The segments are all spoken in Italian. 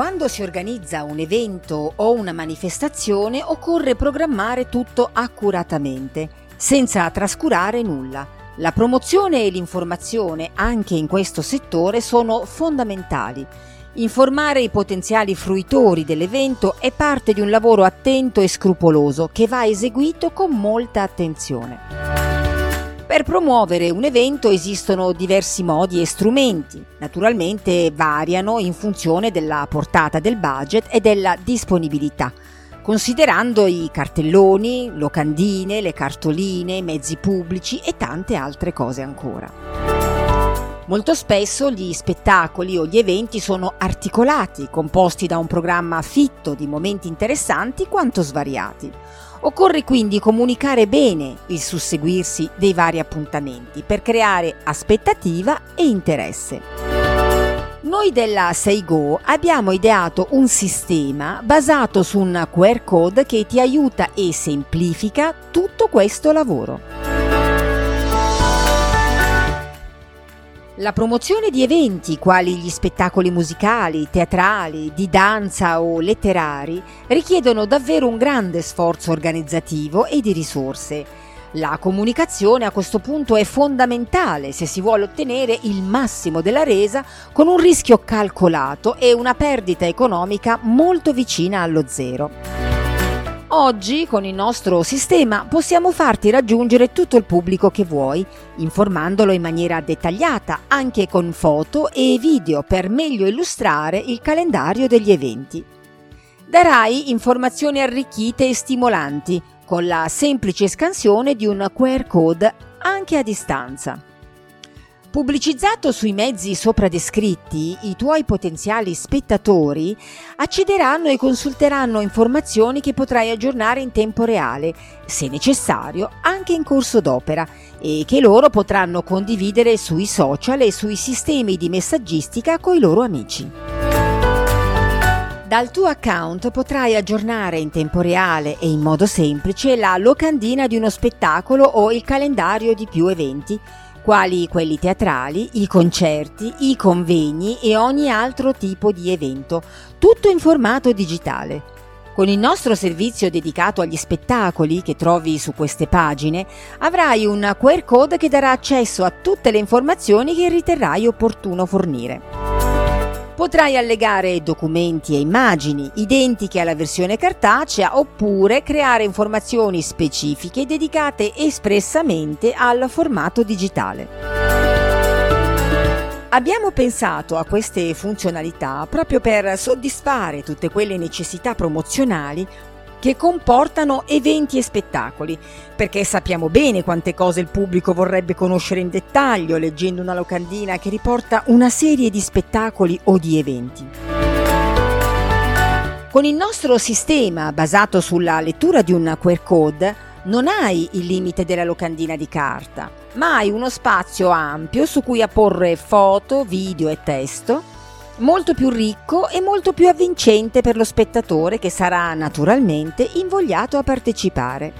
Quando si organizza un evento o una manifestazione occorre programmare tutto accuratamente, senza trascurare nulla. La promozione e l'informazione anche in questo settore sono fondamentali. Informare i potenziali fruitori dell'evento è parte di un lavoro attento e scrupoloso che va eseguito con molta attenzione. Per promuovere un evento esistono diversi modi e strumenti, naturalmente variano in funzione della portata del budget e della disponibilità, considerando i cartelloni, locandine, le cartoline, i mezzi pubblici e tante altre cose ancora. Molto spesso gli spettacoli o gli eventi sono articolati, composti da un programma fitto di momenti interessanti quanto svariati. Occorre quindi comunicare bene il susseguirsi dei vari appuntamenti per creare aspettativa e interesse. Noi della Seigo abbiamo ideato un sistema basato su un QR code che ti aiuta e semplifica tutto questo lavoro. La promozione di eventi quali gli spettacoli musicali, teatrali, di danza o letterari richiedono davvero un grande sforzo organizzativo e di risorse. La comunicazione a questo punto è fondamentale se si vuole ottenere il massimo della resa con un rischio calcolato e una perdita economica molto vicina allo zero. Oggi con il nostro sistema possiamo farti raggiungere tutto il pubblico che vuoi, informandolo in maniera dettagliata, anche con foto e video per meglio illustrare il calendario degli eventi. Darai informazioni arricchite e stimolanti con la semplice scansione di un QR code anche a distanza. Pubblicizzato sui mezzi sopra descritti, i tuoi potenziali spettatori accederanno e consulteranno informazioni che potrai aggiornare in tempo reale, se necessario anche in corso d'opera, e che loro potranno condividere sui social e sui sistemi di messaggistica con i loro amici. Dal tuo account potrai aggiornare in tempo reale e in modo semplice la locandina di uno spettacolo o il calendario di più eventi quali quelli teatrali, i concerti, i convegni e ogni altro tipo di evento, tutto in formato digitale. Con il nostro servizio dedicato agli spettacoli che trovi su queste pagine, avrai un QR code che darà accesso a tutte le informazioni che riterrai opportuno fornire. Potrai allegare documenti e immagini identiche alla versione cartacea oppure creare informazioni specifiche dedicate espressamente al formato digitale. Abbiamo pensato a queste funzionalità proprio per soddisfare tutte quelle necessità promozionali che comportano eventi e spettacoli, perché sappiamo bene quante cose il pubblico vorrebbe conoscere in dettaglio leggendo una locandina che riporta una serie di spettacoli o di eventi. Con il nostro sistema basato sulla lettura di un QR code non hai il limite della locandina di carta, ma hai uno spazio ampio su cui apporre foto, video e testo molto più ricco e molto più avvincente per lo spettatore che sarà naturalmente invogliato a partecipare.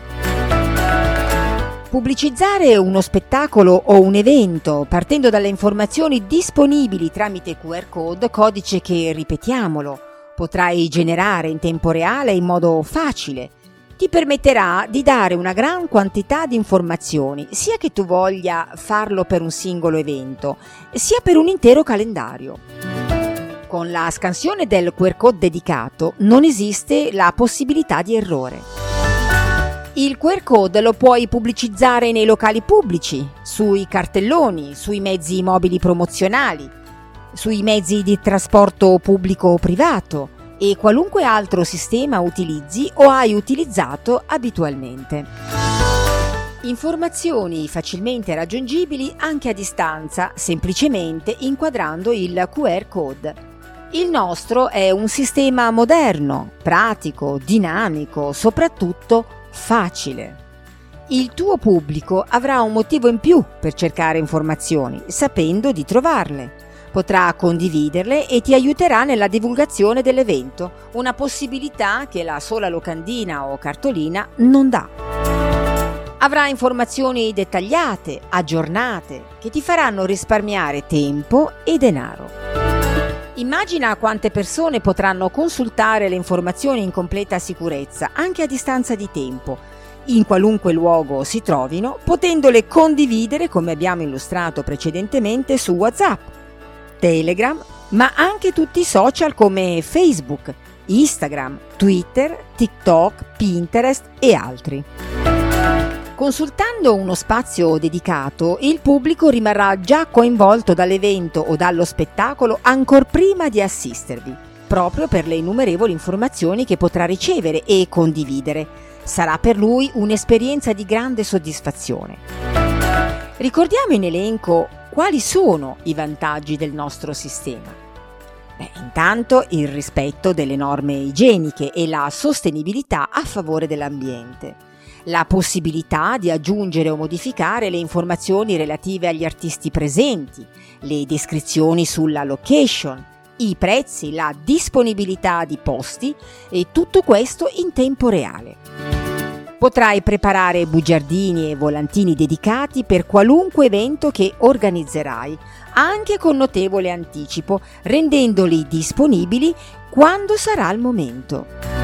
Pubblicizzare uno spettacolo o un evento partendo dalle informazioni disponibili tramite QR code, codice che, ripetiamolo, potrai generare in tempo reale in modo facile, ti permetterà di dare una gran quantità di informazioni, sia che tu voglia farlo per un singolo evento, sia per un intero calendario. Con la scansione del QR code dedicato non esiste la possibilità di errore. Il QR code lo puoi pubblicizzare nei locali pubblici, sui cartelloni, sui mezzi mobili promozionali, sui mezzi di trasporto pubblico o privato e qualunque altro sistema utilizzi o hai utilizzato abitualmente. Informazioni facilmente raggiungibili anche a distanza, semplicemente inquadrando il QR code. Il nostro è un sistema moderno, pratico, dinamico, soprattutto facile. Il tuo pubblico avrà un motivo in più per cercare informazioni, sapendo di trovarle. Potrà condividerle e ti aiuterà nella divulgazione dell'evento, una possibilità che la sola locandina o cartolina non dà. Avrà informazioni dettagliate, aggiornate, che ti faranno risparmiare tempo e denaro. Immagina quante persone potranno consultare le informazioni in completa sicurezza, anche a distanza di tempo, in qualunque luogo si trovino, potendole condividere, come abbiamo illustrato precedentemente, su WhatsApp, Telegram, ma anche tutti i social come Facebook, Instagram, Twitter, TikTok, Pinterest e altri. Consultando uno spazio dedicato, il pubblico rimarrà già coinvolto dall'evento o dallo spettacolo ancor prima di assistervi, proprio per le innumerevoli informazioni che potrà ricevere e condividere. Sarà per lui un'esperienza di grande soddisfazione. Ricordiamo in elenco quali sono i vantaggi del nostro sistema. Beh, intanto il rispetto delle norme igieniche e la sostenibilità a favore dell'ambiente la possibilità di aggiungere o modificare le informazioni relative agli artisti presenti, le descrizioni sulla location, i prezzi, la disponibilità di posti e tutto questo in tempo reale. Potrai preparare bugiardini e volantini dedicati per qualunque evento che organizzerai, anche con notevole anticipo, rendendoli disponibili quando sarà il momento.